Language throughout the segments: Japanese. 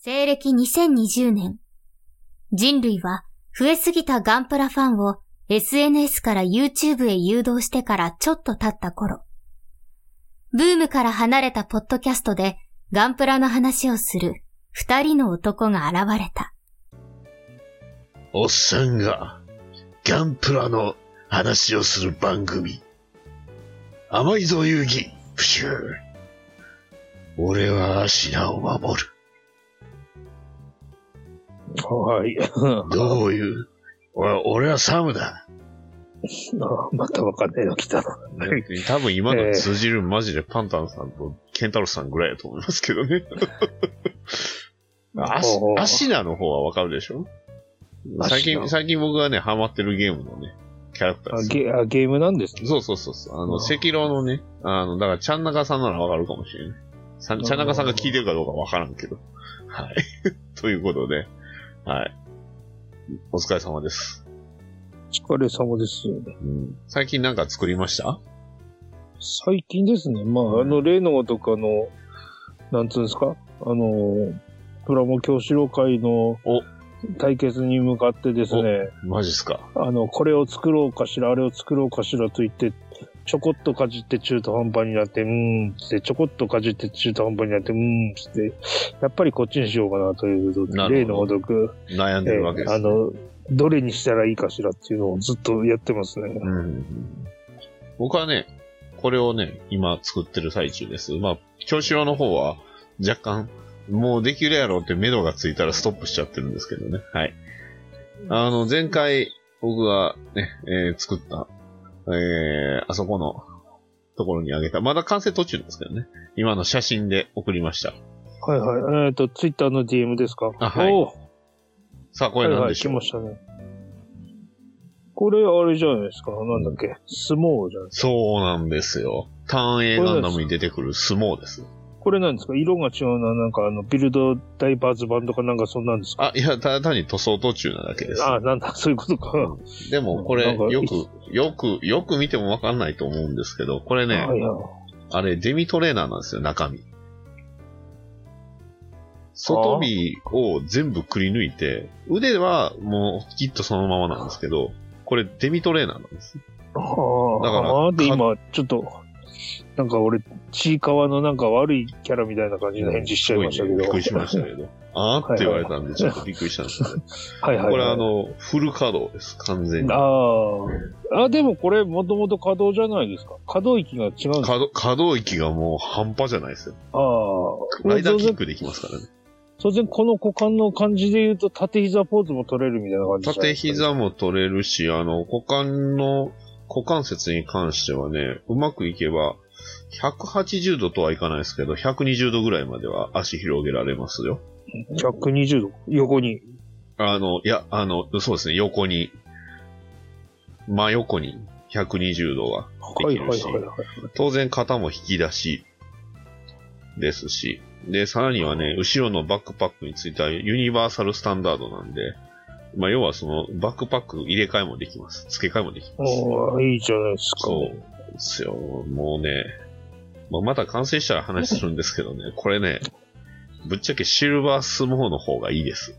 西暦2020年、人類は増えすぎたガンプラファンを SNS から YouTube へ誘導してからちょっと経った頃、ブームから離れたポッドキャストでガンプラの話をする二人の男が現れた。おっさんがガンプラの話をする番組。甘いぞ遊戯、プシュー。俺はアシナを守る。はい。どういう？俺俺はサムだ。あ またわかんないの来たな。多分今の通じるマジでパンタンさんとケンタロスさんぐらいだと思いますけどね。アシアシナの方はわかるでしょ？最近、最近僕がね、ハマってるゲームのね、キャラクターです。あゲあゲームなんですね。そうそうそうそう。あの、うん赤狼のね、あの、だから、ちゃんなかさんならわかるかもしれない。さちゃんなかさんが聞いてるかどうかわからんけど。はい。ということで、はい。お疲れ様です。お疲れ様です。うん、最近なんか作りました？最近ですね、まあ、あの、例のごとくあの、なんつうんですか？あの、プラモ教師郎会のお。対決に向かってですね、マジっすか？あの、これを作ろうかしら、あれを作ろうかしらと言って、ちょこっとかじって中途半端になって、うーんつって、ちょこっとかじって中途半端になって、うーんつって、やっぱりこっちにしようかなということで、例のごとく、悩んでるわけです。えーあの、どれにしたらいいかしらっていうのをずっとやってますね。うん。僕はね、これをね、今作ってる最中です。まあ、京志郎の方は若干、もうできるやろって目処がついたらストップしちゃってるんですけどね。はい。あの、前回僕がね、えー作った、えー、あそこのところにあげた、まだ完成途中ですけどね。今の写真で送りました。はいはい。えっ、と、ツイッターの DM ですか？あはいおーさあ、これはいはい、何でしょう、来ましたね。これ、あれじゃないですか？なんだっけ？相撲じゃないですか。そうなんですよ。ターン A ガンダムに出てくる相撲です。これなんですか？色が違うな。なんかあの、ビルドダイバーズ版とかなんかそんなんですか？あ、いや、ただ単に塗装途中なだけです。あなんだ、そういうことか。でも、これ、よく、よく、よく見てもわかんないと思うんですけど、これね。あれ、デミトレーナーなんですよ、中身。外尾を全部くり抜いて、腕はもうきっとそのままなんですけど、これデミトレーナーなんです。ああ、だから今、ちょっと、なんか俺、ちいかわのなんか悪いキャラみたいな感じの返事しちゃいましたけど。びっくりしましたけど。あーって言われたんで、ちょっとびっくりしたんですけど。はいはい、はい。これあの、フル稼働です、完全に。ああ。あ、でもこれ、もともと稼働じゃないですか。稼働域が違うんですか？稼働稼働域がもう半端じゃないですよ。ああ。ライダーキックできますからね。当然この股間の感じで言うと、縦膝ポーズも取れるみたいな感じじゃない縦ですか膝も取れるし、あの、股間の、股関節に関してはね、うまくいけば、180度とはいかないですけど、120度ぐらいまでは足広げられますよ。120度？横に？あの、いや、あの、そうですね、横に、真横に120度はではいきるし。当然肩も引き出しですし、で、さらにはね、後ろのバックパックについたユニバーサルスタンダードなんで、まあ、要はそのバックパック入れ替えもできます。付け替えもできます。おーいいじゃないですか。そうですよ。もうね、まあ、また完成したら話するんですけどね、これね、ぶっちゃけシルバースモーの方がいいです。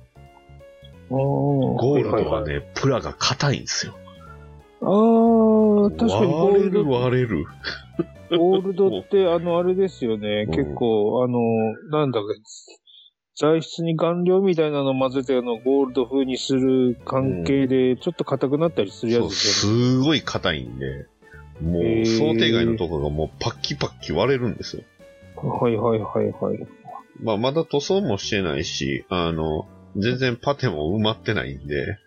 ゴゴールドはね、プラが硬いんですよ。ああ、確かにゴ割れるールド、割れる。ゴールドって、あの、あれですよね。うん結構、あの、なんだか、材質に顔料みたいなの混ぜて、あの、ゴールド風にする関係で、ちょっと硬くなったりするやつですよね。すごい硬いんで、もう想定外のところがもうパッキパッキ割れるんですよ。はいはいはいはい。まあまだ塗装もしてないし、あの、全然パテも埋まってないんで、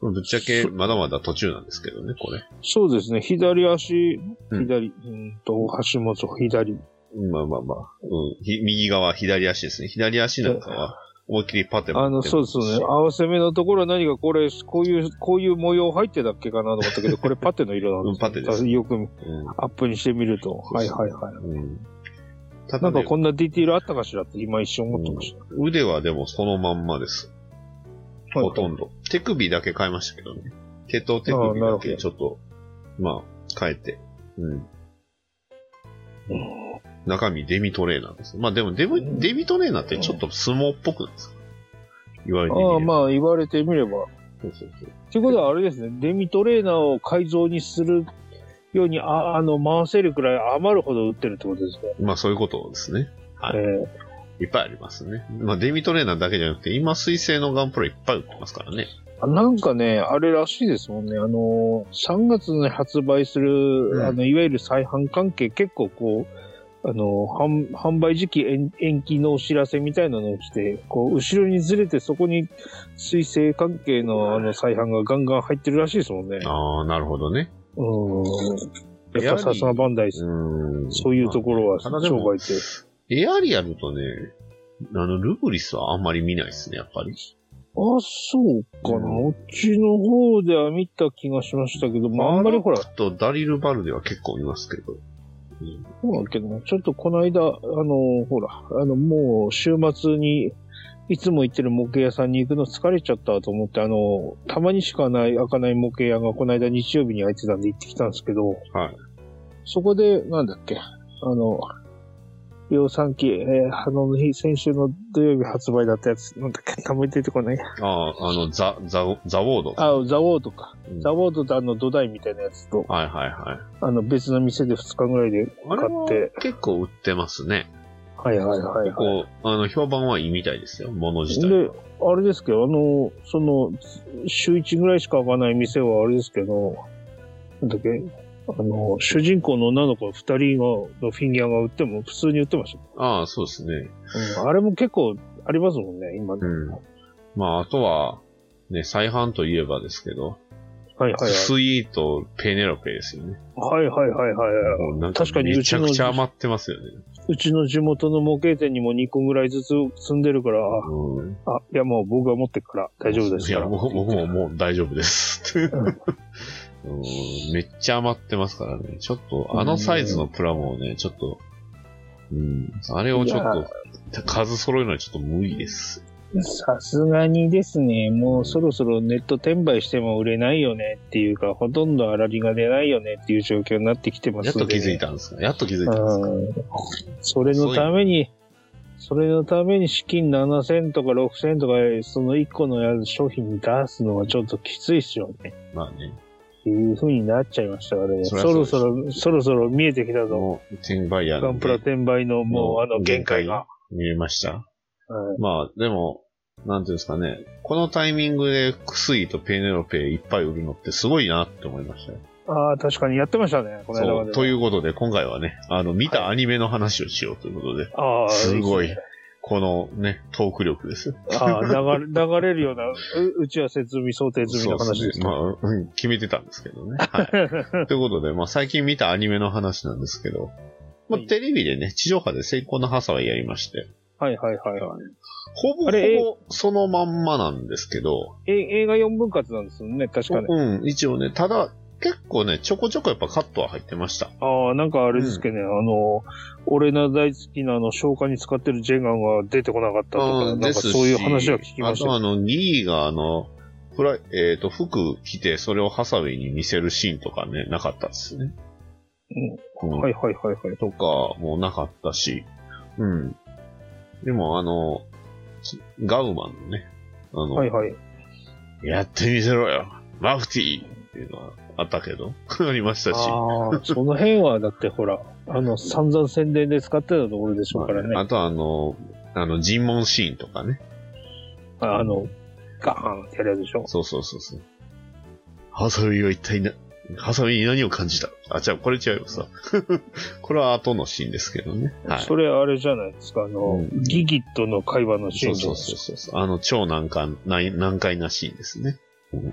ぶっちゃけまだまだ途中なんですけどね、これ。そうですね。左足、うん左、うんと、橋本、左。まあまあまあ、うん、ひ右側左足ですね。左足なんかは思いっきりパテもあの、そうですね。合わせ目のところは何かこれ、こういう、こういう模様入ってたっけかなと思ったけど、これパテの色なんです、うんパテですよくうんアップにしてみると。そうそうはいはいはい。うんただねなんかこんなディティールあったかしらって今一瞬思ってました。腕はでもそのまんまです。はいほとんど。手首だけ変えましたけどね。手と手首だけちょっと、まあ、変えて。うん。中身デミトレーナーです。まあでもデミ、デミトレーナーってちょっと相撲っぽくないですか言われてみれば。ああ、まあ言われてみれば。そうそうそう。っていうことはあれですね、デミトレーナーを改造にするように、ああの、回せるくらい余るほど売ってるってことですね。まあそういうことですね。はいえいっぱいありますね。まあデミトレーナーだけじゃなくて、今水星のガンプラいっぱい売ってますからね。ーなんかね、あれらしいですもんね。あの、3月に発売する、うんあの、いわゆる再販関係、結構こう、あの、販販売時期延延期のお知らせみたいなのを来て、こう、後ろにずれてそこに水星関係のあの再販がガンガン入ってるらしいですもんね。ああ、なるほどね。うん。やっぱさすがバンダイです。うん。そういうところは商売って。エアリアルとね、あの、ルブリスはあんまり見ないですね、やっぱり。あ、そうかな。うんうちの方では見た気がしましたけど、まあ、あんまりほら、そとダリル・バルデは結構見ますけど。うんうだけどな、ちょっとこの間、あの、ほら、あの、もう週末に、いつも行ってる模型屋さんに行くの疲れちゃったと思って、あの、たまにしかない、開かない模型屋がこの間日曜日に開いてたんで行ってきたんですけど、はい。そこで、なんだっけ、あの、量産機、えーあの日、先週の土曜日発売だったやつ、なんだっけ、名前出てこない。ああ、あの、ザ、ザ、ザ・ウォード。あ、ザ・ウォードか。うんザ・ウォードとあの土台みたいなやつと、はいはいはい。あの別の店で2日ぐらいで買って、結構売ってますね。はいはいはい、はい。こう、あの、評判はいいみたいですよ、物自体では。、あれですけど、あの、その、週1ぐらいしか開かない店はあれですけど、なんだっけ、あの、主人公の女の子2人がのフィギュアが売っても、普通に売ってました。ああ、そうですね。うん、あれも結構ありますもんね、今。うん。まあ、あとは、ね、再販といえばですけど、はいはいはい。スイート、ペネロペですよね。はいはいはいはい。もうなん確かにめちゃくちゃ余ってますよね。うちの地元の模型店にも2個ぐらいずつ積んでるから、うん。あ、いやもう僕が持ってっから大丈夫ですいや、から。僕僕ももう大丈夫です。めっちゃ余ってますからね。ちょっと、あのサイズのプラモをね、ちょっと、うん、あれをちょっと、数揃えるのはちょっと無理です。さすがにですね、もうそろそろネット転売しても売れないよねっていうか、ほとんど粗利が出ないよねっていう状況になってきてますやっと気づいた。たんですか？やっと気づいたんですか？うんそれのために、それのために資金7000とか6000とか、その1個の商品に出すのはちょっときついっすよね。まあね。っていう風になっちゃいましたからね。そそろそろ、そろそろ見えてきたぞ。転売ヤーのガンプラ転売のもうあの限界が。見えましたはいまあ、でも、なんていうんですかね。このタイミングでクスイとペネロペいっぱい売るのってすごいなって思いましたよ。ああ、確かにやってましたね、この間。まで。ということで、今回はね、あの、見たアニメの話をしようということで、ああ、すごいですねこのね、トーク力ですよ。ああ、流れ、流れるような、ううちは設備想定済みの話ですね。まあ、うん、決めてたんですけどね。はい。ということで、まあ、最近見たアニメの話なんですけど、まあはいテレビでね、地上波で成功のハサウェイやりまして、はいはいはいはい。ほぼほぼそのまんまなんですけど、え映画4分割なんですよね、確かね。うん、一応ね、ただ、結構ね、ちょこちょこやっぱカットは入ってました。ああ、なんかあれですけどね、あの、俺の大好きなあの、消化に使ってるジェガンが出てこなかったとか、なんかそういう話は聞きましたよ。あとあの、ギーがあの、フライ、えっ、と、服着て、それをハサウェイに見せるシーンとかね、なかったですね。うん。はいはいはいはい。とかもなかったし、うん。でもあの、ガウマンのね、あの、はいはい。やってみせろよマフティーっていうのはあったけど、ありましたし、ああ、その辺はだってほら、あの、散々宣伝で使ってたところでしょうからね。あとあの、あの、尋問シーンとかね。ああの、ガーンってやるやつでしょ？そうそうそうそう。ハサウェイは一体な、ハサウェイに何を感じた？あ、じゃあこれ違いますわ。これは後のシーンですけどね。はい。それあれじゃないですか、あの、うんギギットの会話のシーそうンじゃないですかそうそうそう。あの、超難関、難難解なシーンですね。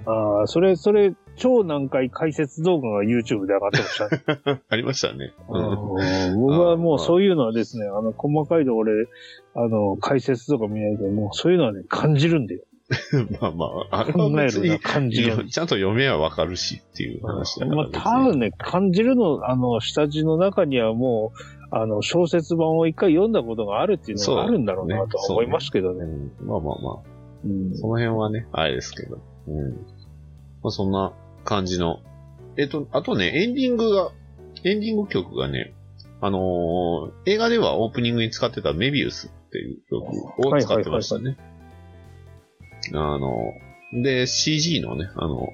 ああ、それ、それ、超難解解説動画が YouTube で上がってましたね。ありましたね。僕はもうそういうのはですね、あの、細かいと俺、あの、解説とか見ないで、もうそういうのはね、感じるんだよ。まあまあ、あれは別に、感じるちゃんと読めばわかるしっていう話だからまあ。多分ね、感じるの、あの、下地の中にはもう、あの、小説版を一回読んだことがあるっていうのがあるんだろうなとは思いますけどね。うんまあまあまあ、うんその辺はね、あれですけど。うん。まあそんな感じの。えっと、あとね、エンディングが、エンディング曲がね、あのー映画ではオープニングに使ってたメビウスっていう曲を使ってましたね。あの、で、CG のね、あの、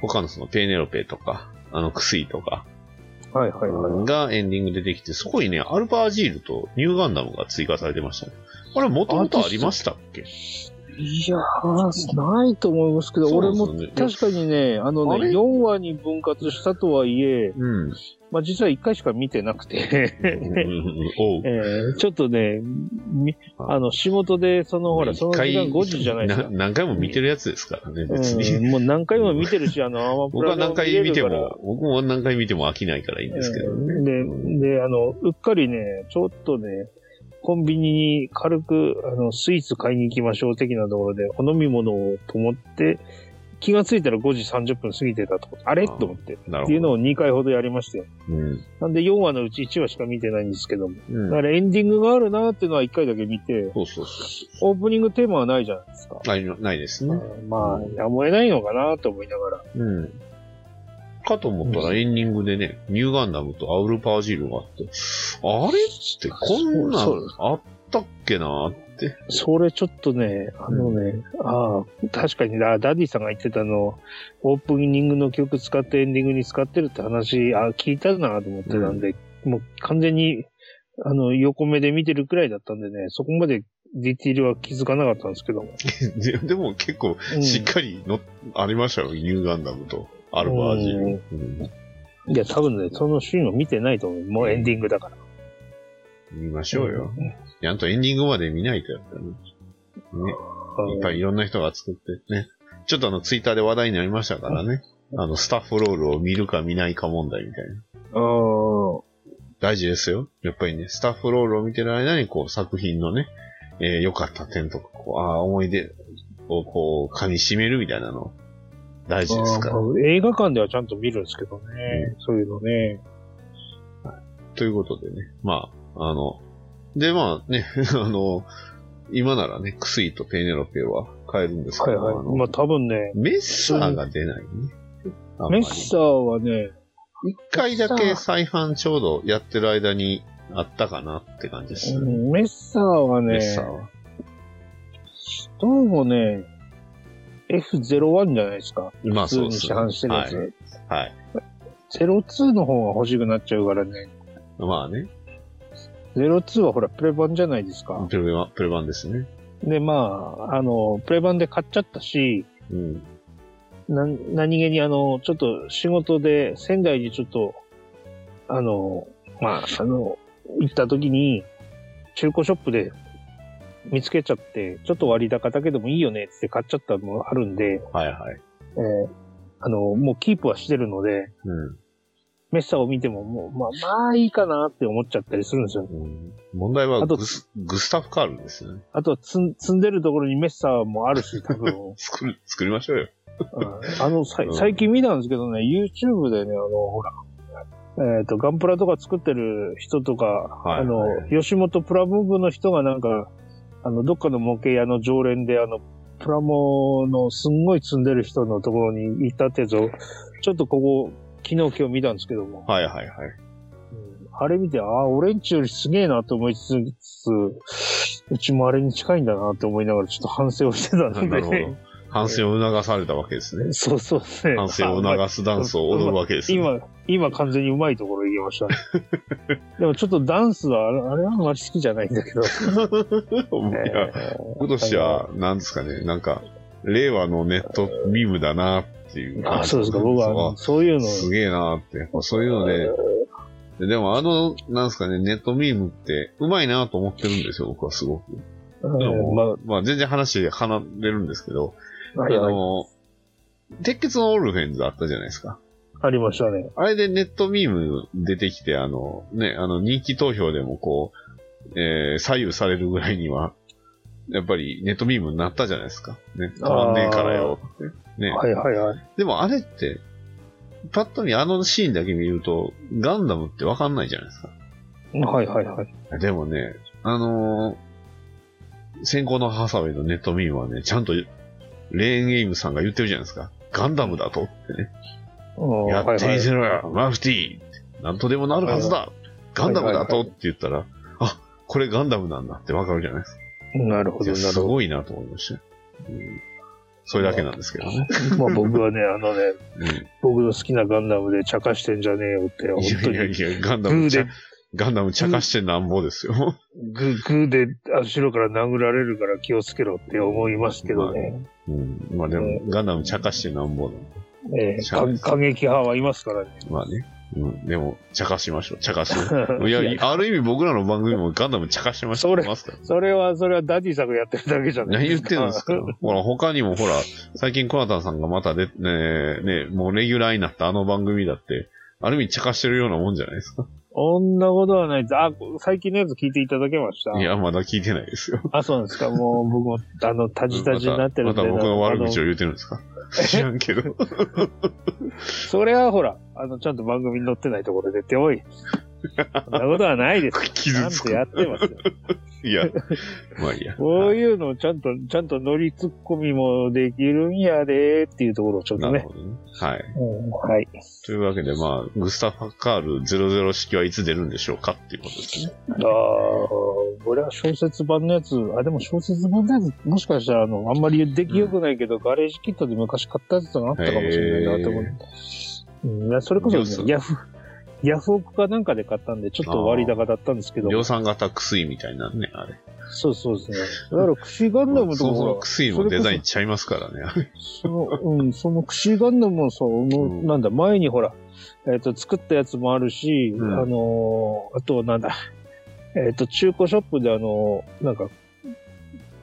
他のそのペーネロペとか、あの、クスイとか、はいはいはい。がエンディングでできて、そこにね、アルパージールとニューガンダムが追加されてましたね。これもともとありましたっけ？いやー、ないと思いますけど、そうな俺も確かにね、あのね、あれ？4話に分割したとはいえ、うん。まあ実は1回しか見てなくて。えーちょっとね、みあの、仕事で、その、ほら、その時間5時じゃないですか。何回も見てるやつですからね、別に。うん、もう何回も見てるし、あの、アマプ僕は何回見ても、僕も何回見ても飽きないからいいんですけどね。で、で、あの、うっかりね、ちょっとね、コンビニに軽く、あの、スイーツ買いに行きましょう的なところで、お飲み物をと思って、気がついたら5時30分過ぎてたと。あれ？と思って。っていうのを2回ほどやりましたよ。うん。なんで4話のうち1話しか見てないんですけども。うんだからエンディングがあるなっていうのは1回だけ見て、そうそうそオープニングテーマはないじゃないですか。う。ないのないですね。まあ、やむを得ないのかなと思いながら。うん。かと思ったらエンディングでね、ニューガンダムとアウルパージールがあって、あれってこんなんあったっけなって。それちょっとね、あのね、ああ、確かにあダディさんが言ってたの、オープニングの曲使ってエンディングに使ってるって話、あ聞いたなと思ってたん。で、もう完全に、あの、横目で見てるくらいだったんでね、そこまでディティールは気づかなかったんですけども。ででも結構うんしっかりの、ありましたよ、ニューガンダムとアルパ・アジール。うんいや、多分ね、そのシーンを見てないと思う。もうエンディングだから。見ましょうよ。ちゃんとエンディングまで見ないとやったらね。ね。いっぱいいろんな人が作ってね。ちょっとあの、ツイッターで話題になりましたからね。あの、スタッフロールを見るか見ないか問題みたいな。うん。大事ですよ。やっぱりね、スタッフロールを見てる間に、こう、作品のね、えー良かった点とか、こう、ああ、思い出をこう、噛み締めるみたいなの、大事ですから。映画館ではちゃんと見るんですけどね。そういうのね。ということでね、まあ、あの、で、まあね、あの、今ならね、クスイとペーネロペは買えるんですけど、はいはい。まあ多分ね、メッサーが出ないね。メッサーはね、一回だけ再販ちょうどやってる間にあったかなって感じです。うんメッサーはね、メッサーは。どうもね、F01 じゃないですか。まあそうですね。販してるやつ。はい。はい。02の方が欲しくなっちゃうからね。まあね、02はほら、プレ版じゃないですか。プレ版、プレ版ですね。で、まあ、あの、プレ版で買っちゃったし、うん。な、何気にあの、ちょっと仕事で仙台にちょっと、あの、まあ、あの、行った時に、中古ショップで見つけちゃって、ちょっと割高だけでもいいよねって買っちゃったのがあるんで、はいはい。えーあの、もうキープはしてるので、うん。メッサを見てももう、まあ、まあいいかなって思っちゃったりするんですよ。うん問題はあとグスグスタフ・カールですよね。あとは積ん積んでるところにメッサもあるし、多分。作る、作りましょうよ。うんあの、さ最近見たんですけどね、YouTube でね、あの、ほら、えっ、と、ガンプラとか作ってる人とか、はいあの、はい吉本プラモ部の人がなんか、あの、どっかの模型屋の常連で、あの、プラモのすんごい積んでる人のところに行ったってやつを、ちょっとここ、昨日今日見たんですけども、はいはいはい。うんあれ見て、ああ、俺んちよりすげえなと思いつつ、うちもあれに近いんだなって思いながらちょっと反省をしてたので、なるほど。反省を促されたわけですね。そうそうですね。反省を促すダンスを踊るわけですね。今、今完全にうまいところ行きましたね。でもちょっとダンスは、あれはあんまり好きじゃないんだけど。いや、今年は、なんですかね、なんか、令和のネットミームだなっていう。あ、そうですか。僕はそそういうの、うすげえなって、そういうので、ででもあの、なんですかね、ネットミームって、うまいなと思ってるんですよ、僕はすごく。うんでもままあ、全然話離れるんですけど、あ、はいはいあの、鉄血のオルフェンズあったじゃないですか。ありましたね。あれでネットミーム出てきて、あの、ね、あの、人気投票でもこう、えー、左右されるぐらいには、やっぱりネットミームになったじゃないですか。ね、変わんねえからよって。ね。はいはいはい。でもあれって、パッと見あのシーンだけ見ると、ガンダムってわかんないじゃないですか。はいはいはい。でもね、あのー先行のハサウェイのネットミームはね、ちゃんと、レーンゲームさんが言ってるじゃないですか。ガンダムだと？ってね。うんやってみせろよ、はいマフティーなんとでもなるはずだガンダムだと？って言ったら、あ、これガンダムなんだってわかるじゃないですか。はいなるほど、なるほど。すごいなと思いましたよ。うんそれだけなんですけどね。まあ僕はね、あのね、うん僕の好きなガンダムで茶化してんじゃねえよって、本い当に。やいやいや、ガンダムちゃ、ガンダム茶化してなんぼですよ。グー、グーで後ろから殴られるから気をつけろって思いますけどね。うん。まあでも、ガンダム茶化してなんぼだ。ええしゃあないか過激派はいますからね。まあね。うん。でも、茶化しましょう。茶化しよう。いや、ある意味僕らの番組もガンダム茶化してましそれ。それは、それはダディさんがやってるだけじゃない何言ってるんですかほら、他にもほら、最近コナタンさんがまたで、ねねもうレギュラーになったあの番組だって、ある意味茶化してるようなもんじゃないですか。そんなことはないです。あ、最近のやつ聞いていただけましたいや、まだ聞いてないですよ。あ、そうなんですか。もう僕も、あの、タジタジになってるんで。また僕の悪口あを言ってるんですか？知らんけど。の それはほら、あの、ちゃんと番組に載ってないところでって、おい。そんなことはないです。ち 傷つく。ゃんとやってますよ。いや、まあいいや。こういうのをちゃんと、ちゃんと乗りツッコミもできるんやでっていうところをちょっとね。なるほどね。はい。うん、はい。というわけで、まあ、グスタファカール00式はいつ出るんでしょうかっていうことですね。ああ、これは小説版のやつ、あ、でも小説版のやつ、もしかしたら、あの、あんまり出来良くないけど、ガレージキットで昔買ったやつがあったかもしれないなと思って。うん、いや、それこそ、ね、ヤフ、ヤフオクかなんかで買ったんで、ちょっと割高だったんですけど、量産型薬みたいなね、あれ。そうそうですね。だから、クシーガンダムとかそもそも薬もデザインちゃいますからね、あれ。その、うん、そのクシーガンダムもそう、もううんなんだ、前にほら、えっ、と、作ったやつもあるし、うんあのーあと、なんだ、えっ、と、中古ショップであのーなんか、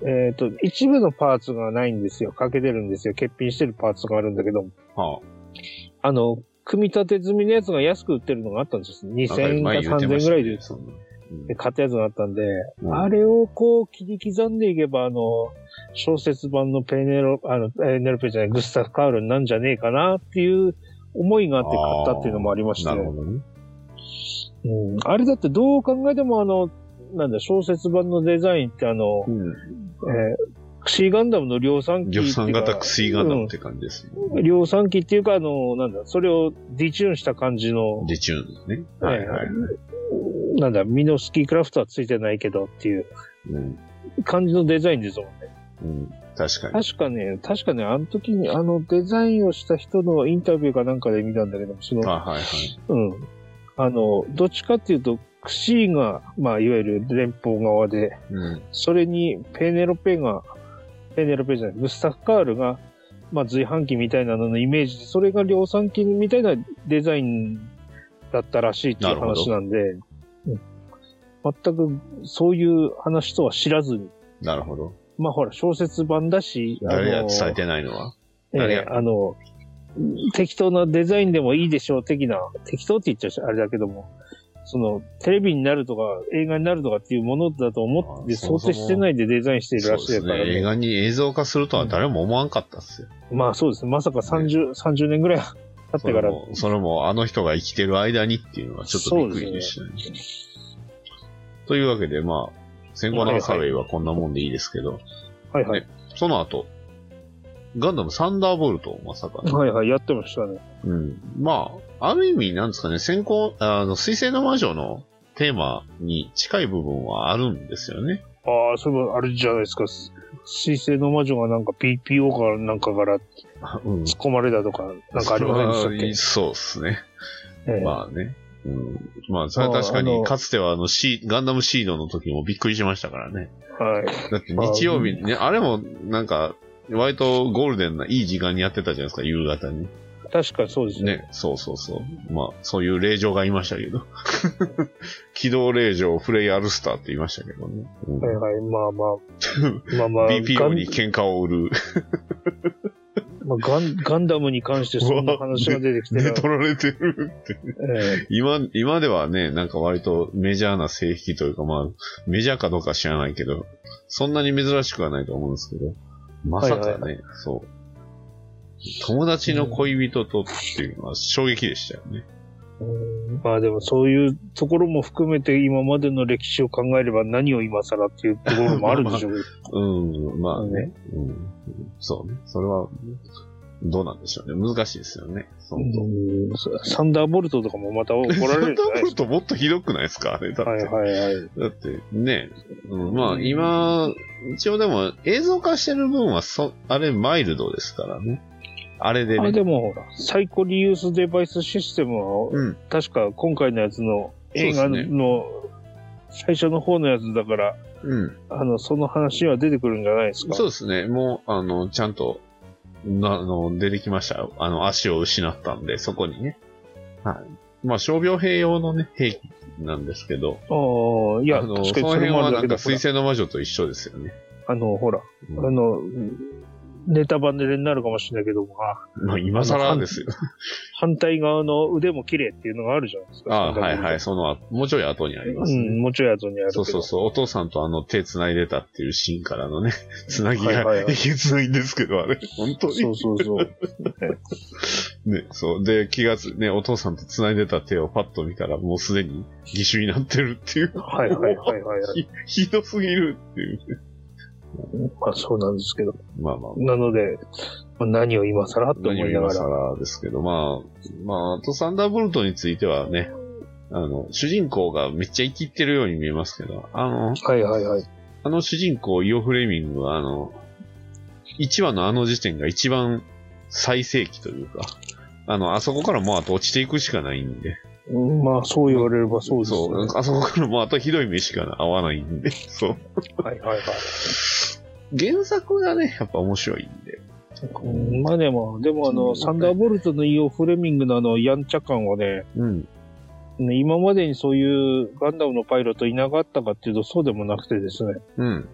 えっ、と、一部のパーツがないんですよ。欠けてるんですよ。欠品してるパーツがあるんだけど、はあの、組み立て済みのやつが安く売ってるのがあったんです。あ。2000円か前言って3000ましたね円ぐらいでで買ったやつがあったんで、うんあれをこう切り刻んでいけば、あの、小説版のペネロ、あの、ペネロペじゃない、グスタフ・カールになんじゃねえかなっていう思いがあって買ったっていうのもありまして、なるほどね。うん、あれだってどう考えてもあの、なんだ、小説版のデザインってあの、うん。えークシーガンダムの量産機。量産型薬ガンダムって感じですね。うん量産機っていうか、あの、なんだ、それをディチューンした感じの、デチューンですね。はいはい。なんだ、ミノスキークラフトはついてないけどっていううん。感じのデザインですもんね。うん。確かに。確かね、確かね、あの時にあのデザインをした人のインタビューかなんかで見たんだけども、その、あ、はいはい。うん。あの、どっちかっていうと、クシーが、まあ、いわゆる連邦側で、うん。それにペネロペが、ペネロペじゃない、グスタフ・カールが、まあ、随伴機みたいなののイメージで、それが量産機みたいなデザインだったらしいっていう話なんで、うん。全くそういう話とは知らずに、なるほど。まあほら、小説版だし、誰あのが伝えてないのは？ええあの、適当なデザインでもいいでしょう的な、適当って言っちゃあれだけども、その、テレビになるとか、映画になるとかっていうものだと思って想定してないでデザインしているらしいからね。映画に映像化するとは誰も思わんかったっすよ。まあそうですね。まさか30、30年ぐらい経ってから。それも、それもあの人が生きてる間にっていうのはちょっとびっくりでしたね。というわけで、まあ、先行のハサウェイはこんなもんでいいですけど、はいはい。その後、ガンダムサンダーボルト、まさか。はいはい、やってましたね。うん。まあ、ある意味、なんですかね、先行、あの、水星の魔女のテーマに近い部分はあるんですよね。ああ、それもあれじゃないですか。水星の魔女がなんか PPO かなんかからうん。突っ込まれたとか、なんかありませんでしたっけ？そうですね。ええまあね。うん。まあ、それは確かに、かつてはあの、シーガンダムシードの時もびっくりしましたからね。はい。だって日曜日、ね、あれもなんか、割とゴールデンないい時間にやってたじゃないですか、夕方に。確かにそうですね。ね、そうそうそう。まあ、そういう令状がいましたけど。機動令状、フレイアルスターって言いましたけどね。うんはいはい、まあまあ。まあまあ、ガ BPO ンに喧嘩を売る。まあ、ガンガンダムに関してそんな話が出てきてる。寝取られてるって。え今、今ではね、なんか割とメジャーな性癖というか、まあ、メジャーかどうか知らないけど、そんなに珍しくはないと思うんですけど、まさかね、はいはいそう。友達の恋人とっていうのは衝撃でしたよね。まあでもそういうところも含めて今までの歴史を考えれば何を今更っていうところもあるんでしょうけど。うん、まあね、うん。そうね。それは、どうなんでしょうね。難しいですよね。サンダーボルトとかもまた怒られるんじゃないですともっとひどくないですか？あれ。だって。かはいはいはい。だってね、うん、まあ今、一応でも映像化してる分はそ、あれマイルドですからね。あれであ、ね。でもほら、サイコリユースデバイスシステムは、うん。確か今回のやつの映画の最初の方のやつだから、うん。あの、その話は出てくるんじゃないですか？そうですね。もう、あの、ちゃんと、な、あの、出てきましたよ。あの、足を失ったんで、そこにね。はい。まあ、傷病兵用のね、兵器なんですけど、ああ、いや、あの、確その辺はなんか、水星の魔女と一緒ですよね。あの、ほら、うんあの、ネタバレになるかもしれないけども、あまあ、今更ですよ。反対側の腕も綺麗っていうのがあるじゃないですか。ああ、はいはい。そその、もうちょい後にありますね。うん、もうちょい後にある。そうそうそう。お父さんとあの手繋いでたっていうシーンからのね、繋ぎがえげつないんですけど、あれ。本当に。そうそうそう。ね、そう。で、気がつ、ね、お父さんと繋いでた手をパッと見たら、もうすでに義手になってるっていう。はいはいはいはいはい。ひひどすぎるっていう。まあそうなんですけど。まあまあ。なので、まあ、何を今更と思何をいながら。今更ですけど、まあ、まあ、あとサンダーボルトについてはね、あの、主人公がめっちゃ生きってるように見えますけど、あの、はいはいはい。あの主人公、イオ・フレミングは、あの、1話のあの時点が一番最盛期というか、あの、あそこからもうあと落ちていくしかないんで、うんまあそう言われればそうですね。そう、あそこからもうあとひどい目しか合わないんで、そう。はいはいはい。原作がね、やっぱ面白いんで。うんまあでも、でもあの、サンダーボルトのイオ・フレミングのあの、やんちゃ感はね、うん。ね今までにそういうガンダムのパイロットいなかったかっていうとそうでもなくてですね。うん。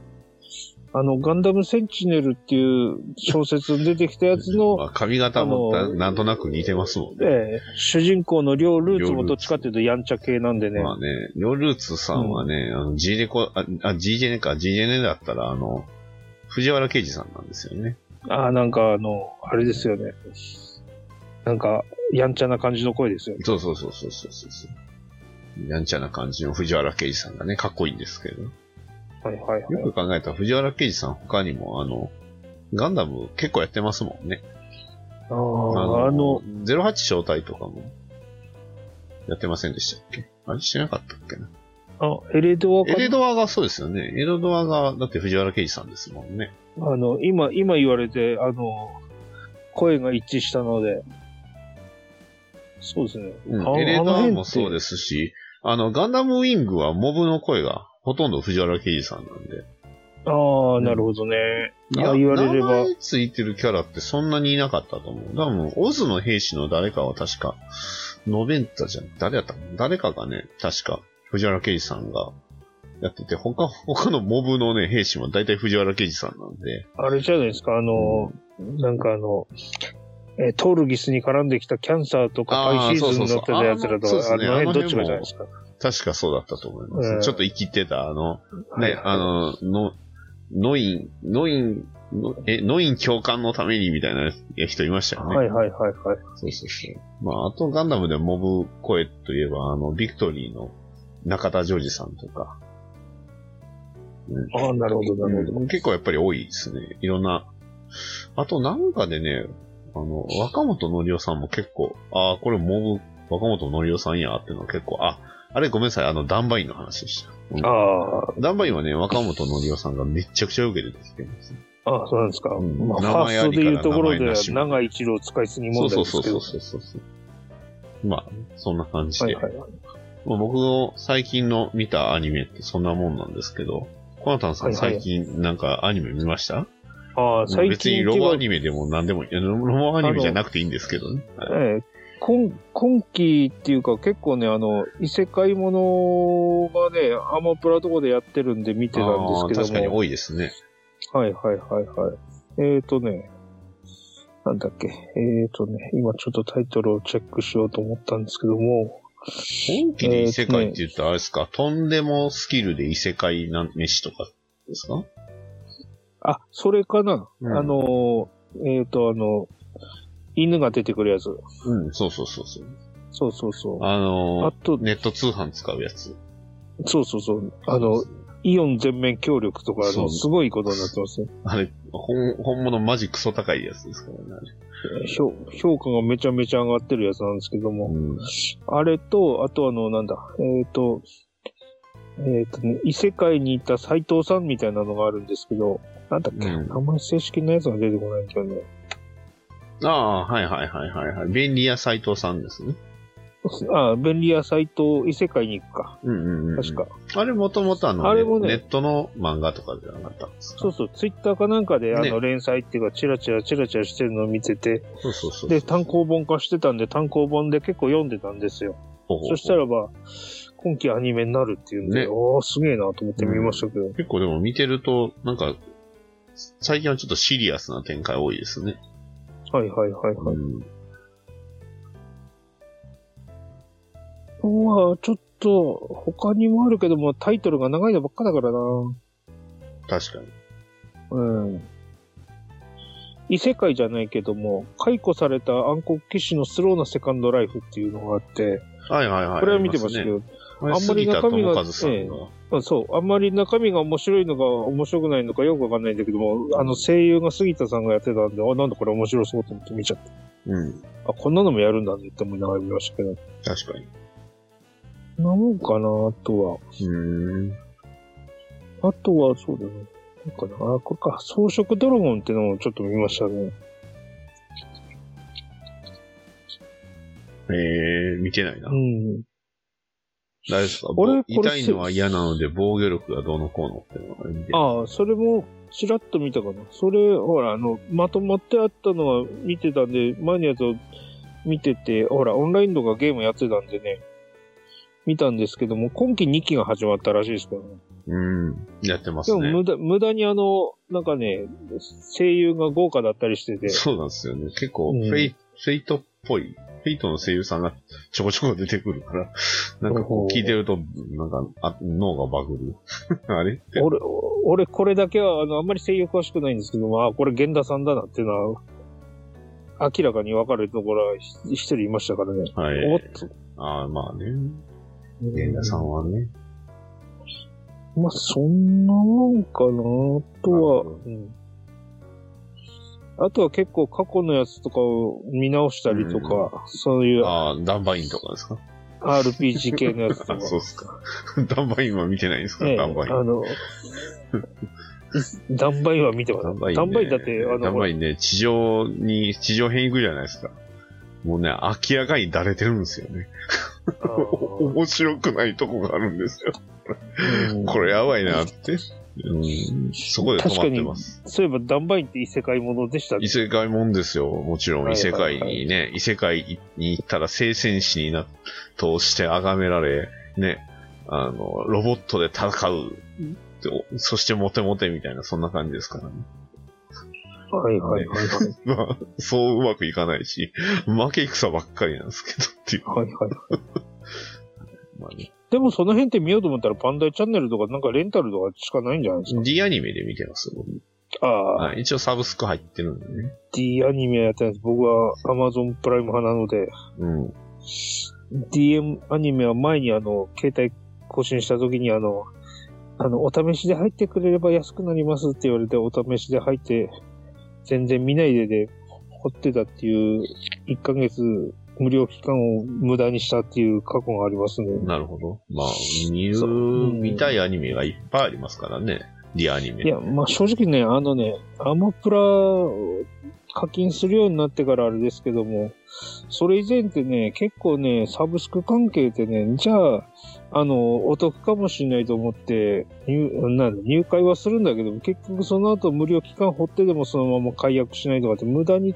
あの、ガンダムセンチネルっていう小説に出てきたやつの、まあ、髪型もなんとなく似てますもんね。ええ主人公の両ルーツもどっちかっていうとやんちゃ系なんでね。まあね、ヨルーツさんはね、あの、G レコ、あ、あ GJN か、GJN だったら、あの、藤原啓治さんなんですよね。ああ、なんかあの、あれですよね。なんか、やんちゃな感じの声ですよね。そうそうそうそうそうそう。やんちゃな感じの藤原啓治さんがね、かっこいいんですけど。はいはいはい。よく考えたら藤原啓治さん他にも、あの、ガンダム結構やってますもんね。ああ、あの、、08招待とかも、やってませんでしたっけ？あれしてなかったっけな？あ、エレドアかエレドアがそうですよね。エレドアが、だって藤原啓治さんですもんね。あの、今、今言われて、あの、声が一致したので、そうですね。うんあエレドアもそうですし、あの、ガンダムウィングはモブの声がほとんど藤原啓治さんなんで。ああ、なるほどね。ああ言われれば名前ついてるキャラってそんなにいなかったと思う。多分、オズの兵士の誰かは確か、ノベンタじゃん。誰やったの誰かがね、確か、藤原啓治さんがやってて、他、他のモブのね、兵士も大体藤原啓治さんなんで。あれじゃないですか、あの、なんかあの、えートールギスに絡んできたキャンサーとかパイシーズに乗ってたやつらとか、あの辺どっちかじゃないですか。確かそうだったと思います。うんちょっと生きてた、あの、ね、はいあの、の、ノイン、ノイン、のえ、ノイン教官のためにみたいな人いましたよね。はいはいはいはい。そうそうそう。まあ、あとガンダムでモブ声といえば、あの、ビクトリーの中田ジョージさんとか。うんああ、なるほどなるほど。うん結構やっぱり多いですね。いろんな。あとなんかでね、あの、若本のりおさんも結構、ああ、これモブ、若本のりおさんやってのは結構、あ、あれごめんなさい、あの、ダンバインの話でした。うんあダンバインはね、若本のりおさんがめっちゃくちゃ受けてきてるんですね。あ、ああ、そうなんですか。うんまあ、フ名ァーストでいうところでは長一郎使いすぎそう問題そうそうですけど。そうそうそう。まあ、そんな感じで。はいはいはい。まあ僕の最近の見たアニメってそんなもんなんですけど、コナタンさんはいはい最近なんかアニメ見ました、ああ、最別に近一番ロボアニメでも何でもいい。ロボアニメじゃなくていいんですけどね。はいええ今今期っていうか結構ね、あの、異世界ものがね、アマプラとかでやってるんで見てたんですけあー確かにども。多いですね。はいはいはいはい。えーとね、なんだっけ。えーとね、今ちょっとタイトルをチェックしようと思ったんですけども、本気で異世界って言ったらあれですか、とんでもスキルで異世界な飯とかですか？あ、それかな、うんあの、えーとあの、犬が出てくるやつ。うん、そうそうそうそう。そうそうそう。あのーあと、ネット通販使うやつ。そうそうそう。あの、イオン全面協力とかそうの、すごいことになってますよ。あれ、本、本物マジクソ高いやつですからね。あれ評評価がめちゃめちゃ上がってるやつなんですけども。うん。あれと、あとあの、なんだ、えっ、と、えっ、とね、異世界にいた斎藤さんみたいなのがあるんですけど、なんだっけ、うんまり正式なやつが出てこないんだよね。ああ、はいはいはいはいはい。便利屋斎藤さんですね。ああ、便利屋斎藤異世界に行くか。うんうんうん。確か。。あれもともとあの、あれもねネットの漫画とかじゃなかったんですか？そうそう、ツイッターかなんかで、あねの、連載っていうか、チラチラチラチラしてるのを見てて、そうそうそう。で、単行本化してたんで、単行本で結構読んでたんですよ。ほうほうほうそしたらば、今期アニメになるっていうんで、ねおー、すげえなと思って見ましたけど。結構でも見てると、なんか、最近はちょっとシリアスな展開多いですね。はいはいはいはい。うん。まあ、ちょっと、他にもあるけども、タイトルが長いのばっかだからな。確かに。うん。異世界じゃないけども、解雇された暗黒騎士のスローなセカンドライフっていうのがあって、はいはいはい。これは見てましたけど、ありますね。あんまり中身が杉田智和さんが。あそう、あんまり中身が面白いのか面白くないのかよくわかんないんだけども、あの声優が杉田さんがやってたんで、あ、なんだこれ面白そうと思って見ちゃって。うん。あ、こんなのもやるんだねって思いながら見ましたけど。確かに。なもんかな、あとは。うーん。あとは、そうだね。なんかな、あ、これか、装飾ドラゴンってのもちょっと見ましたね。ええー、見てないなう。ん。大丈夫ですか俺これ痛いのは嫌なので防御力がどうのこうのってのが見てああ、それも、ちらっと見たかな。それ、ほら、あの、まとまってあったのは見てたんで、前のやつを見てて、ほら、オンラインとかゲームやってたんでね、見たんですけども、今期2期が始まったらしいですからね。うん。やってまですもね。無駄、無駄にあの、なんかね、声優が豪華だったりしてて、そうなんですよね。結構、うんフェイ、フェイトっぽい。フェイトの声優さんがちょこちょこ出てくるから、なんかこう聞いてると、なんか、あ脳がバグる。あれ？って。俺、俺これだけは、あの、あんまり声優詳しくないんですけども、あ、これ源田さんだなっていうのは、明らかに分かるところは一一人いましたからね。はい。おっと。ああ、まあね。源田さんはね。まあ、そんなもんかな。あとは、うん。あとは結構過去のやつとかを見直したりとか、そういうああ、ダンバインとかですか？RPG 系のやつとかあ。そうっすか。ダンバインは見てないんですか、ええダンバイン。あの、ダンバインは見てます。ダンバイン、ね。ダンバインだって、あの、ダンバインね、地上に、地上編行くじゃないですか。もうね、明らかにだれてるんですよね。面白くないとこがあるんですよ。うんこれやばいなって。うん、そこで止まってます。そういえばダンバインって異世界ものでしたね異世界もんですよ。もちろんはい異世界はいにね、異世界に行ったら聖戦士にな、として崇められ、ね、あの、ロボットで戦う。そしてモテモテみたいな、そんな感じですからね。はいはいはいはい。まあ、そううまくいかないし、負け戦ばっかりなんですけどっていう。はいはい。まあね、でもその辺って見ようと思ったらパンダイチャンネルとかなんかレンタルとかしかないんじゃないですか？D アニメで見てます、僕ああ、はい一応サブスク入ってるんでね。D アニメやってるんです。僕は Amazon プライム派なので、うん。DM アニメは前にあの、携帯更新した時にあの、あの、お試しで入ってくれれば安くなりますって言われて、お試しで入って、全然見ないでで、掘ってたっていう、1ヶ月無料期間を無駄にしたっていう過去がありますね。なるほど。まあ、見見たいアニメがいっぱいありますからね。リアニメ。いや、まあ正直ね、あのね、アマプラ課金するようになってからあれですけども、それ以前ってね、結構ね、サブスク関係ってね、じゃあ、あの、お得かもしれないと思って、入、なんだ入会はするんだけども、結局その後無料期間掘ってでもそのまま解約しないとかって無駄に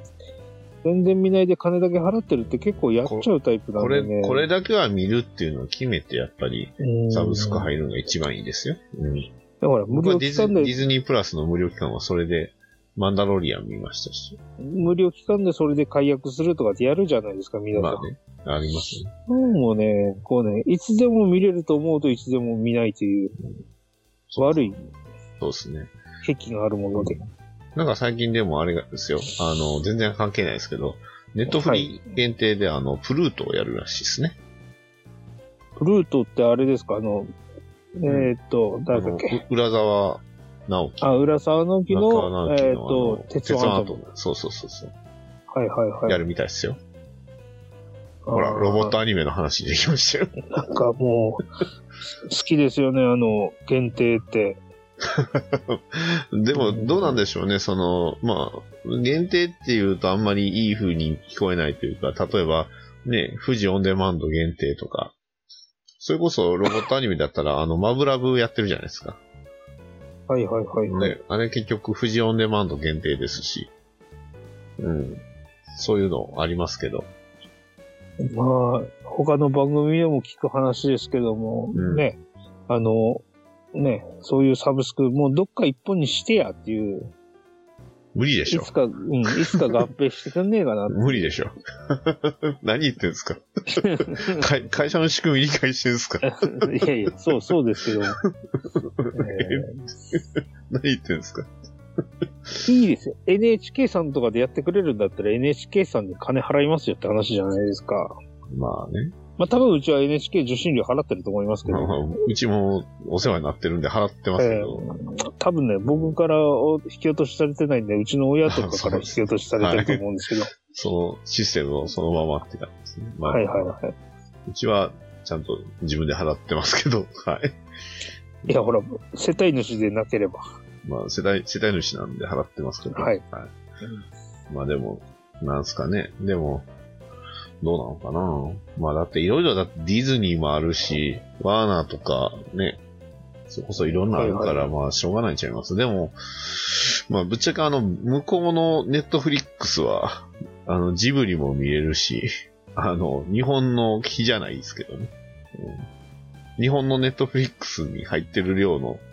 全然見ないで金だけ払ってるって結構やっちゃうタイプなんこれ、でね。これだけは見るっていうのを決めて、やっぱり、うんサブスク入るのが一番いいですよ。うん。だから無料期間でディズニープラスの無料期間はそれで、マンダロリアン見ましたし。無料期間でそれで解約するとかってやるじゃないですか、皆さん。まあね、ありますね。もうね、こうね、いつでも見れると思うといつでも見ないという悪いそうですね。癖があるもので。なんか最近でもあれがですよ。あの、全然関係ないですけど、ネットフリー限定であの、プルートをやるらしいですね。プルートってあれですか？あの、えーっと、誰だっけ？浦沢直樹。あ、浦沢直樹の、えーっと、鉄腕アトム。そうそうそうそう。はいはいはい。やるみたいですよ。ほら、ロボットアニメの話できましたよ。なんかもう、好きですよね、あの、限定って。でも、どうなんでしょうね、その、まあ、限定っていうとあんまりいい風に聞こえないというか、例えば、ね、富士オンデマンド限定とか、それこそロボットアニメだったら、あの、マブラブやってるじゃないですか。はいはいはいはい。ね、あれ結局富士オンデマンド限定ですし、うん。そういうのありますけど。まあ、他の番組でも聞く話ですけども、うんね、あの、ね、そういうサブスク、もうどっか一本にしてやっていう、無理でしょいつ。か、うん、いつか合併してくんねえかな。無理でしょ。何言ってんすか 会会社の仕組み理解してんすかいやいや、そう、そうですけど。え 何言ってんすかーいいですよ。NHK さんとかでやってくれるんだったら NHK さんに金払いますよって話じゃないですか。まあね。まあ多分うちは NHK 受信料払ってると思いますけど。うちもお世話になってるんで払ってますけえど。ー多分ね、僕から引き落としされてないんで、うちの親とかから引き落としされてると思うんですけど。そのシステムをそのままって感じですね。まあ、はいはいはい。うちはちゃんと自分で払ってますけど、はい。いや、ほら、世帯主でなければ。まあ、世代、世帯主なんで払ってますけど。はい。まあでも、なんすかね。でも、どうなのかな？まあだっていろいろだってディズニーもあるし、ワーナーとかね、それこそいろんなあるから、はいまあしょうがないんちゃいます？でも、まあぶっちゃけあの、向こうのネットフリックスは、あの、ジブリも見れるし、あの、日本の日じゃないですけどね。うん日本のネットフリックスに入ってる量の、うん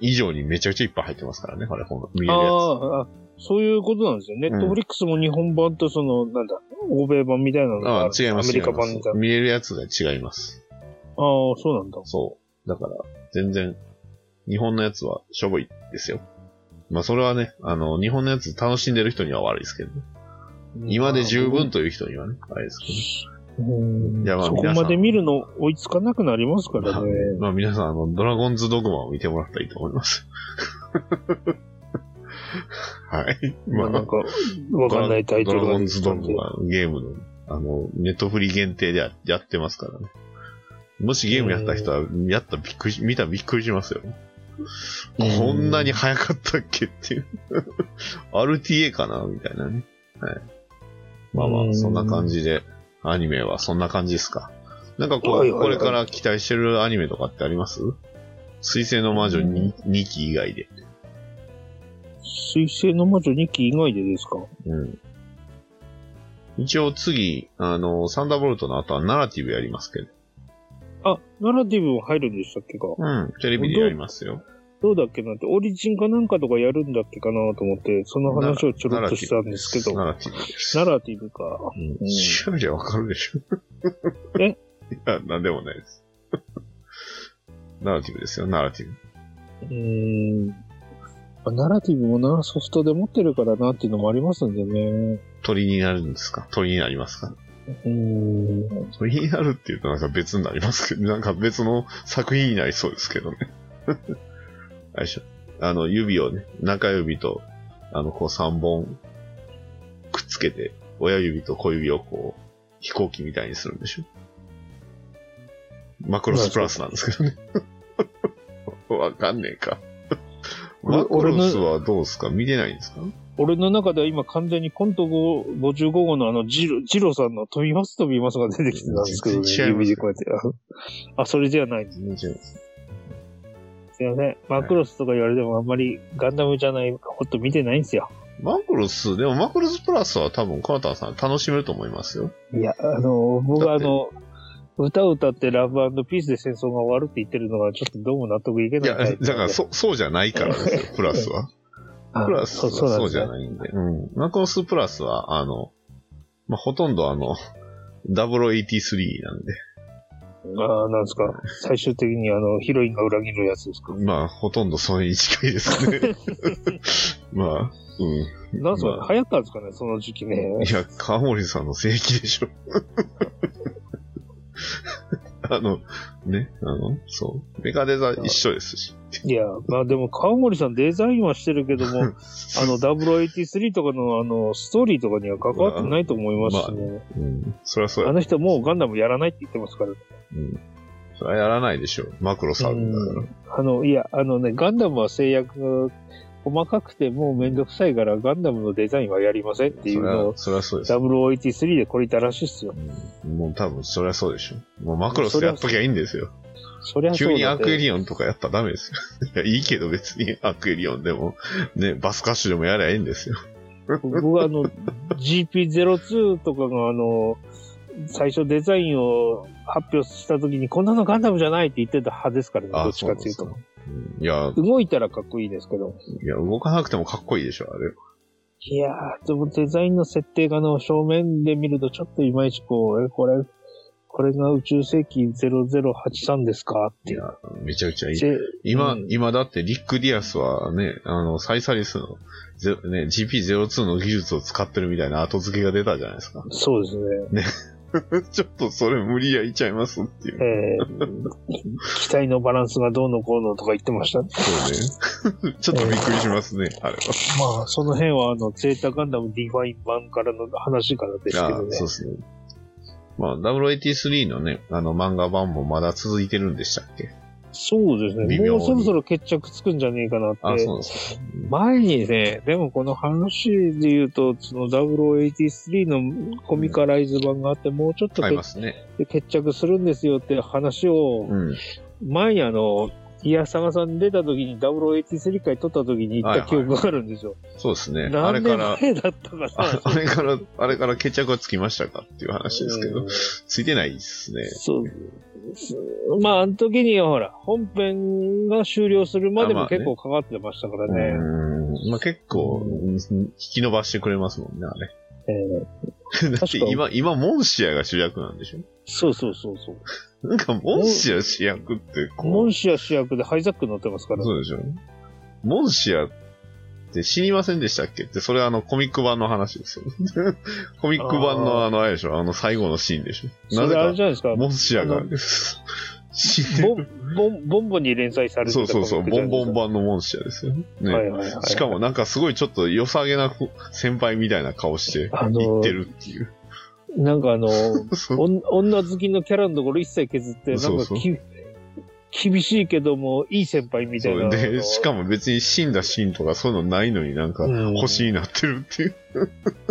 以上にめちゃくちゃいっぱい入ってますからね、これ、ほん見れるやつ。ああ、そういうことなんですよ。ネットフリックスも日本版とその、なんだ、欧米版みたいなのがあ違います。アメリカ版みたいな。見れるやつが違います。ああ、そうなんだ。そう。だから、全然、日本のやつはしょぼいですよ。まあ、それはね、あの、日本のやつ楽しんでる人には悪いですけどね。今で十分という人にはね、あれですけどね。やまあそこまで見るの追いつかなくなりますからまあね。まあ、皆さん、あの、ドラゴンズドグマを見てもらったらいいと思います。はい。まあなんか、わかんないタイトルがドラゴンズドグマ、ゲームの、あの、ネットフリ限定でややってますからね。もしゲームやった人は、やったらびっくりし、見たらびっくりしますよ。こんなに早かったっけっていう。RTA かなみたいなね。はい。まあまあ、うんそんな感じで、アニメはそんな感じですか？なんかこう、はいはいはいこれから期待してるアニメとかってあります？水星の魔女 2, 2期以外で。水星の魔女2期以外でですか？うん。一応次、あの、サンダーボルトの後はナラティブやりますけど。あ、ナラティブも入るんでしたっけか？うん、テレビでやりますよ。どうだっけなって、オリジンかなんかとかやるんだっけかなと思って、その話をちょろっとしたんですけど、ナナラティブです。ラティブか。うん。調べりゃわかるでしょ？え？いや、なんでもないです。ナラティブですよ、ナラティブ。うーん。まあナラティブもな、ソフトで持ってるからなっていうのもありますんでね。鳥になるんですか？鳥になりますか？うーん。鳥になるっていうとなんか別になりますけど、なんか別の作品になりそうですけどね。あれでしょあの、指をね、中指と、あの、こう三本くっつけて、親指と小指をこう、飛行機みたいにするんでしょマクロスプラスなんですけどね。わかんねえか。俺マクロスはどうですか？見てないんですか？俺の中では今完全にコント5 55号のあのジロ、ジロさんの飛びます飛びますが出てきてたんですけどね。指でこうやって。ああ、それじゃないです。す。すいません。マクロスとか言われてもあんまりガンダムじゃない、ほっと見てないんですよ。マクロス、でもマクロスプラスは多分、カーターさん楽しめると思いますよ。いや、あの、僕はあの、歌を歌ってラブピースで戦争が終わるって言ってるのがちょっとどうも納得いけいや、ないタイプなんで。だからそ、そうじゃないからですよ、プラスは。あプラスはそうじゃないんで。うん。マクロスプラスは、あの、まあ、ほとんどあの、0083なんで、ああ、なんですか。最終的にあの、ヒロインが裏切るやつですか。まあ、ほとんどそれに近いですね。まあ、うん。なんすか、まあ流行ったんですかね、その時期ね。いや、川森さんの正規でしょ。あの、ね、あの、そう。メカデザ一緒ですし。いや、まあでも、川森さんデザインはしてるけども、あの、0083とかの、あの、ストーリーとかには関わってないと思いますしね。うん。そりゃそうや。あの人もうガンダムやらないって言ってますから。うん。それはやらないでしょう。マクロさんだから。あの、いや、あのね、ガンダムは制約が細かくてもうめんどくさいから、ガンダムのデザインはやりませんっていうのを、そりゃそうです。0083でこれたらしいっすよ。うんもう多分そりゃそうでしょ。もうマクロスやっときゃいいんですよ。そりゃそうだ急にアクエ。リオンとかやったらダメですよ。いや、いいけど別にアクエリオンでも、ね、バスカッシュでもやりゃいいんですよ。僕はあの、GP02 とかがあの、最初デザインを発表した時に、こんなのガンダムじゃないって言ってた派ですからね、どっちかっていうと。うんいや、動いたらかっこいいですけど。いや、動かなくてもかっこいいでしょ、あれ。いやー、でもデザインの設定が、正面で見るとちょっといまいちこう、え、これ、これが宇宙世紀0083ですかっていう。めちゃくちゃいい。で今、うん今だってリック・ディアスはね、あの、サイサリスの、ゼね、GP02 の技術を使ってるみたいな後付けが出たじゃないですか。そうですね。ちょっとそれ無理やりちゃいますっていう。えー、機体のバランスがどうのこうのとか言ってました。そうね。ちょっとびっくりしますね、あれは。まあ、その辺はあの、ゼータガンダムディファイン版からの話からですけあどねそう。ですね。まあ、083のね、あの漫画版もまだ続いてるんでしたっけ？そうですね。もうそろそろ決着つくんじゃねえかなって。あ、そうですね。前にね、でもこの話で言うと、その0083のコミカライズ版があって、もうちょっと買い決ますね。決着するんですよって話を、うん。前にあの、いやさがさん出た時に0083回撮った時に言った記憶があるんですよ。そうですね。あれから、前だったかあさ。あれから、あれから決着がつきましたかっていう話ですけどうん、ついてないですね。そう。まあ、あの時にはほら、本編が終了するまであまあねも結構かかってましたからうね。ん。まあ結構、引き伸ばしてくれますもんね、あれ。えー だって今、今、モンシアが主役なんでしょ？そうそうそうそう。なんか、モンシア主役って、こう、モンシア主役でハイザック乗ってますから。そうでしょ？モンシアって死にませんでしたっけ？って、それあのコミック版の話ですよ。コミック版のあの、あれでしょ？あの最後のシーンでしょなぜあれか、じゃないですか。モンシアが死んでボる。ン、ボン、ボンボンに連載されてたそうそうそう、ボンボン版。版のモンシアですよ。ね。はいはいはい。しかもなんかすごいちょっと良さげな先輩みたいな顔してあのー言ってるっていう。なんかあの、女好きのキャラのところ一切削って、なんそうそう厳しいけども、いい先輩みたいな。で、しかも別に死んだシーンとかそういうのないのになんかうん星になってるっていう。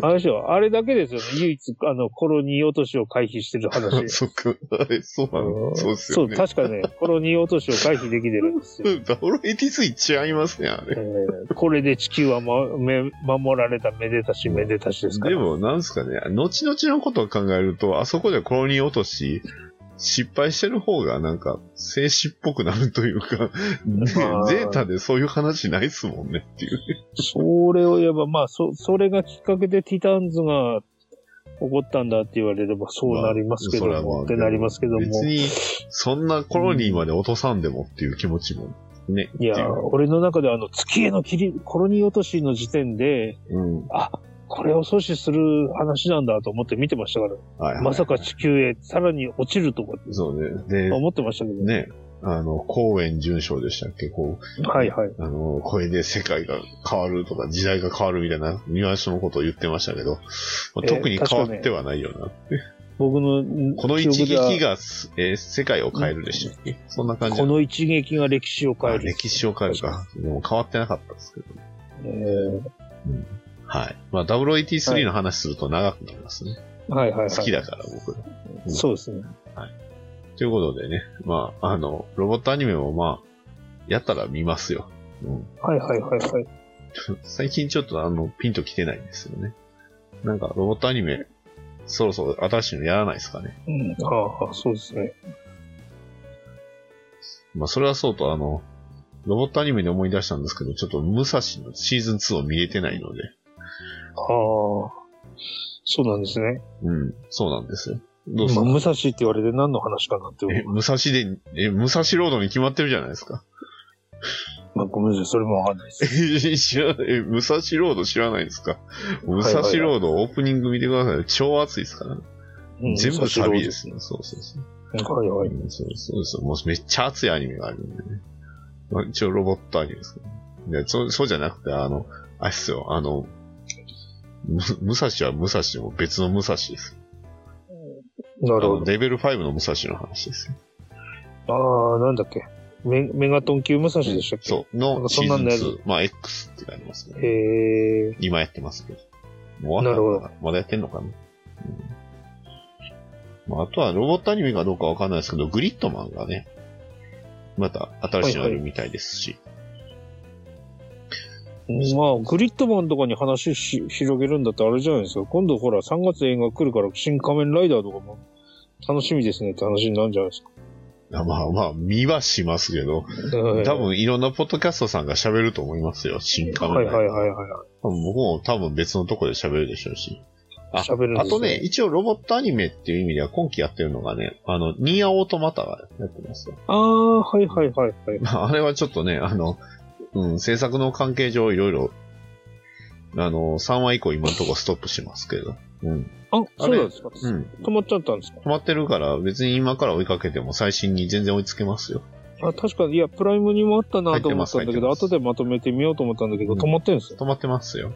あれでしょ？あれだけですよね。唯一、あの、コロニー落としを回避してる話。そっか、あれ、そうなの？そうですよね。そう、確かね、コロニー落としを回避できてるんですよ。ダブル83違いますね、あえれ。ーこれで地球は、ま、め守られためでたしめでたしですから。でも、なんですかね、後々のことを考えると、あそこでコロニー落とし、失敗してる方がなんか、静止っぽくなるというか、ねまあゼータでそういう話ないっすもんねっていう。それを言えば、まあ、そ、それがきっかけでティターンズが起こったんだって言われればそうなりますけどまあそれはまあも、ってなりますけども。別に、そんなコロニーまで落とさんでもっていう気持ちも、ね。いや俺の中ではあの、月への切り、コロニー落としの時点で、うん。あ、これを阻止する話なんだと思って見てましたから、はい、はい。まさか地球へさらに落ちるとかってそうね。で、思ってましたけどね。ね、あの、公園準将でしたっけ？こう、はいはい。あの、これで世界が変わるとか、時代が変わるみたいなニュアンスのことを言ってましたけど、まあえー特に変わってはないよな。僕の、この一撃が、えー世界を変えるでしたっけ、そんな感じこの一撃が歴史を変えある。歴史を変えるか。でも変わってなかったですけど。えはい。まあ、0083の話すると長くなりますね。ーはいはいはい。好きだから、僕。うんそうですね。ということでね、まあ、あの、ロボットアニメもまあ、やったら見ますよ。うん。はいはいはいはい。最近ちょっとあの、ピンと来てないんですよね。なんか、ロボットアニメ、そろそろ新しいのやらないですかね。うん、ああ、そうですね。まあ、それはそうと、あの、ロボットアニメで思い出したんですけど、ちょっと、武蔵のシーズン2を見れてないので、ああ、そうなんですね。うん、そうなんですよ。どうす今、か武蔵って言われて何の話かなって思え、う。武蔵で、え、武蔵ロードに決まってるじゃないですか。まあ、ごめんなさい、それもわかんないです。え知らない、え、武蔵ロード知らないですか？武蔵ロードオープニング見てください。超熱いですから、うん全部武蔵ロード旅ですね。そうそうそう。はいはい。うんそうそうです。もうめっちゃ熱いアニメがあるんでね。まあ、一応ロボットアニメですけど、ね。でそう、そうじゃなくて、あの、あれっすよ、あの、む武蔵は武蔵でも別の武蔵です。あなるほのレベル5の武蔵の話です。ああ、なんだっけ。メメガトン級武蔵でしたっけそう。のシーズンそんなんのやつ2。まあ、X ってなりますね。へえ。今やってますけど。もう終わったのかななまだやってんのかな、うんまあ、あとはロボットアニメかどうかわかんないですけど、グリッドマンがね、また新しいのあるみたいですし。まあ、グリッドマンとかに話し広げるんだったらあれじゃないですか。今度ほら、3月映画来るから、新仮面ライダーとかも楽しみですねって話になるんじゃないですか。あまあまあ、見はしますけど、多分いろんなポッドキャストさんが喋ると思いますよ、新仮面はいはいライダーはいはい。多分僕も多分別のとこで喋るでしょうし。あ喋るんですよあとね、一応ロボットアニメっていう意味では今期やってるのがね、あの、ニーアオートマタがやってますよ。ああ、はいはいはいはい。まあ、あれはちょっとね、あの、うん、制作の関係上いろいろ、あの、3話以降今のところストップしてますけど。うん。あ、あれそうなんですか？うん。止まっちゃったんですか？止まってるから別に今から追いかけても最新に全然追いつけますよ。あ、確かに、いや、プライムにもあったなと思ったんだけど、後でまとめてみようと思ったんだけど、うん止まってんですよ。止まってますよ。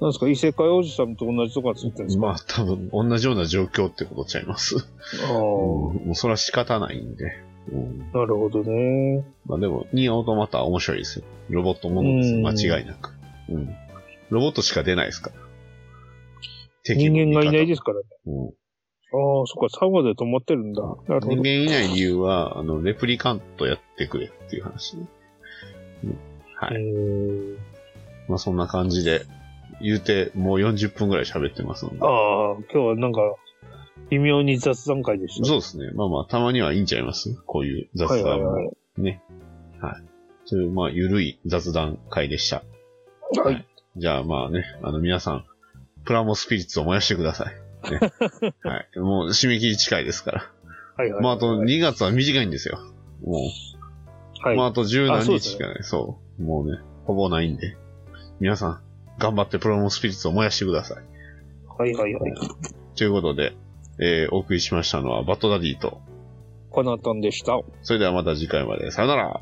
なんですか？異世界おじさんと同じとこがついてるんですか？まあ多分同じような状況ってことちゃいます。ああ、うん、もうそれは仕方ないんで。うん。なるほどね。まあでも、ニオートマタは面白いですよ。ロボットものです。うん間違いなく。うん。ロボットしか出ないですから。人間がいないですす。からね。うん。ああ、そっか、3話で止まってるんだ。なるほど。人間いない理由は、あの、レプリカントやってくれっていう話ね。うん。はうい。まあそんな感じで、言うて、もう40分くらい喋ってますので。ああ、今日はなんか、微妙に雑談会でした。そうですね。まあまあ、たまにはいいんちゃいます？こういう雑はいはい談も。はい。ね。はい。そういう、まあ、ゆるい雑談会でした。はい。じゃあまあね、あの皆さん、プラモスピリッツを燃やしてください。ね、はい。もう締め切り近いですから。はいはい。まああと2月は短いんですよ。もう、はい。まああと十何日しかない。そう,、もうね、ほぼないんで。皆さん、頑張ってプラモスピリッツを燃やしてください。はいはいはい。ということで、えー、お送りしましたのはバットダディと、コナタンでした。それではまた次回まで。さよなら。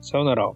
さよなら。